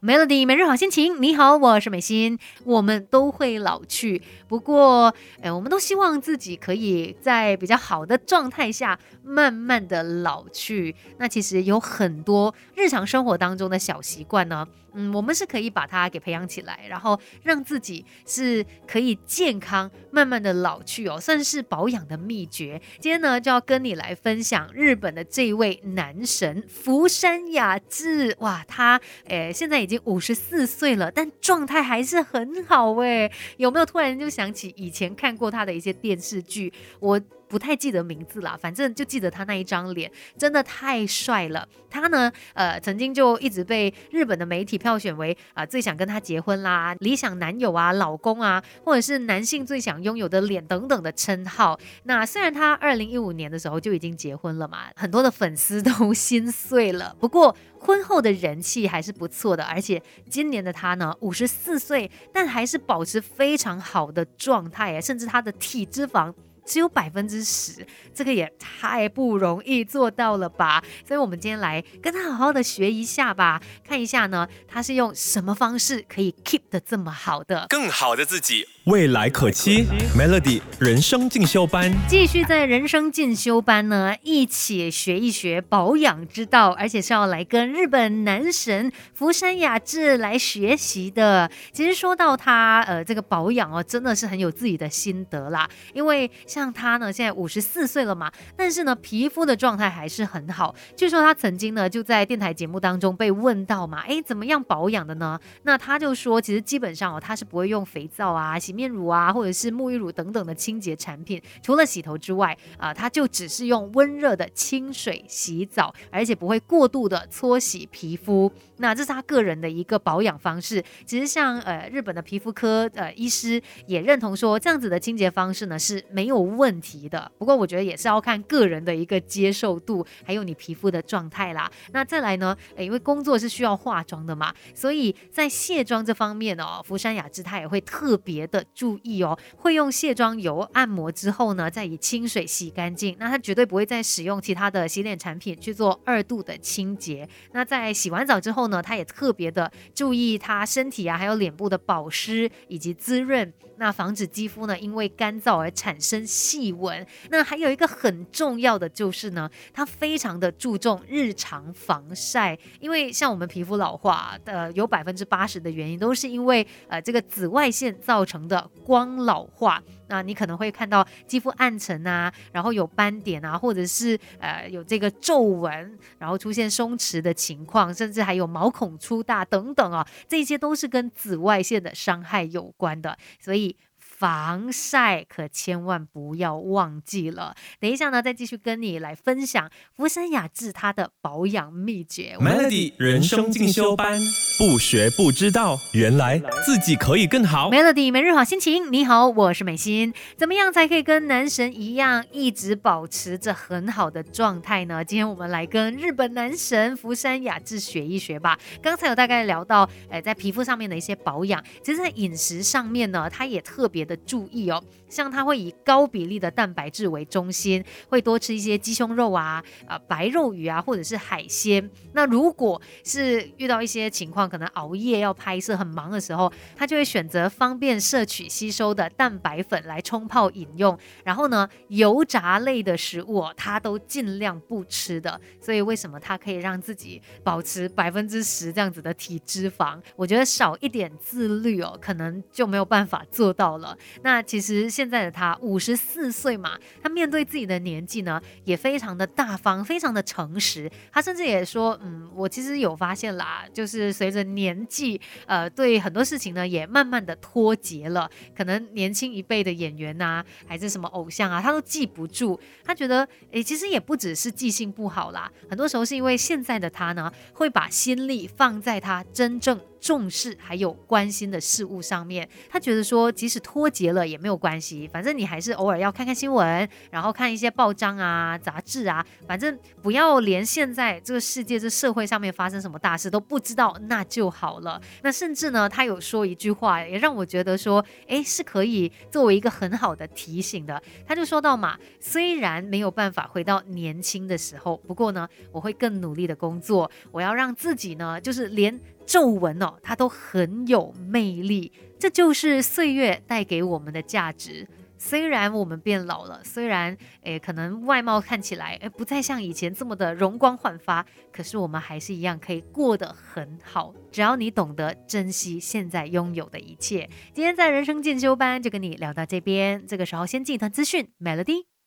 Melody 每日好心情，你好，我是美心。我们都会老去，不过，哎，我们都希望自己可以在比较好的状态下，慢慢的老去。那其实有很多日常生活当中的小习惯呢。嗯，我们是可以把它给培养起来，然后让自己是可以健康慢慢的老去哦，算是保养的秘诀。今天呢，就要跟你来分享日本的这位男神福山雅治。哇，他诶现在已经五十四岁了，但状态还是很好诶。有没有突然就想起以前看过他的一些电视剧？我。不太记得名字啦，反正就记得他那一张脸，真的太帅了。他呢，呃，曾经就一直被日本的媒体票选为啊最想跟他结婚啦、理想男友啊、老公啊，或者是男性最想拥有的脸等等的称号。那虽然他二零一五年的时候就已经结婚了嘛，很多的粉丝都心碎了。不过婚后的人气还是不错的，而且今年的他呢，五十四岁，但还是保持非常好的状态甚至他的体脂肪。只有百分之十，这个也太不容易做到了吧？所以，我们今天来跟他好好的学一下吧，看一下呢，他是用什么方式可以 keep 的这么好的，更好的自己。未来可期，Melody 人生进修班继续在人生进修班呢，一起学一学保养之道，而且是要来跟日本男神福山雅治来学习的。其实说到他，呃，这个保养哦，真的是很有自己的心得啦。因为像他呢，现在五十四岁了嘛，但是呢，皮肤的状态还是很好。据说他曾经呢，就在电台节目当中被问到嘛，哎，怎么样保养的呢？那他就说，其实基本上哦，他是不会用肥皂啊、洗。面乳啊，或者是沐浴乳等等的清洁产品，除了洗头之外，啊，它就只是用温热的清水洗澡，而且不会过度的搓洗皮肤。那这是他个人的一个保养方式。其实像呃日本的皮肤科呃医师也认同说，这样子的清洁方式呢是没有问题的。不过我觉得也是要看个人的一个接受度，还有你皮肤的状态啦。那再来呢，因为工作是需要化妆的嘛，所以在卸妆这方面哦，福山雅治他也会特别的。注意哦，会用卸妆油按摩之后呢，再以清水洗干净。那它绝对不会再使用其他的洗脸产品去做二度的清洁。那在洗完澡之后呢，它也特别的注意它身体啊，还有脸部的保湿以及滋润，那防止肌肤呢因为干燥而产生细纹。那还有一个很重要的就是呢，它非常的注重日常防晒，因为像我们皮肤老化的有百分之八十的原因都是因为呃这个紫外线造成的。光老化，那你可能会看到肌肤暗沉啊，然后有斑点啊，或者是呃有这个皱纹，然后出现松弛的情况，甚至还有毛孔粗大等等啊，这些都是跟紫外线的伤害有关的，所以。防晒可千万不要忘记了。等一下呢，再继续跟你来分享福山雅治他的保养秘诀。Melody 人生进修班，不学不知道，原来自己可以更好。Melody 每日好心情，你好，我是美心。怎么样才可以跟男神一样，一直保持着很好的状态呢？今天我们来跟日本男神福山雅治学一学吧。刚才有大概聊到，哎，在皮肤上面的一些保养，其实，在饮食上面呢，他也特别。的注意哦，像他会以高比例的蛋白质为中心，会多吃一些鸡胸肉啊、啊白肉鱼啊，或者是海鲜。那如果是遇到一些情况，可能熬夜要拍摄很忙的时候，他就会选择方便摄取吸收的蛋白粉来冲泡饮用。然后呢，油炸类的食物他都尽量不吃的。所以为什么他可以让自己保持百分之十这样子的体脂肪？我觉得少一点自律哦，可能就没有办法做到了。那其实现在的他五十四岁嘛，他面对自己的年纪呢，也非常的大方，非常的诚实。他甚至也说，嗯，我其实有发现啦，就是随着年纪，呃，对很多事情呢，也慢慢的脱节了。可能年轻一辈的演员呐，还是什么偶像啊，他都记不住。他觉得，诶，其实也不只是记性不好啦，很多时候是因为现在的他呢，会把心力放在他真正。重视还有关心的事物上面，他觉得说，即使脱节了也没有关系，反正你还是偶尔要看看新闻，然后看一些报章啊、杂志啊，反正不要连现在这个世界、这社会上面发生什么大事都不知道，那就好了。那甚至呢，他有说一句话，也让我觉得说，哎，是可以作为一个很好的提醒的。他就说到嘛，虽然没有办法回到年轻的时候，不过呢，我会更努力的工作，我要让自己呢，就是连。皱纹哦，它都很有魅力。这就是岁月带给我们的价值。虽然我们变老了，虽然诶可能外貌看起来诶不再像以前这么的容光焕发，可是我们还是一样可以过得很好。只要你懂得珍惜现在拥有的一切。今天在人生进修班就跟你聊到这边，这个时候先进一段资讯，Melody。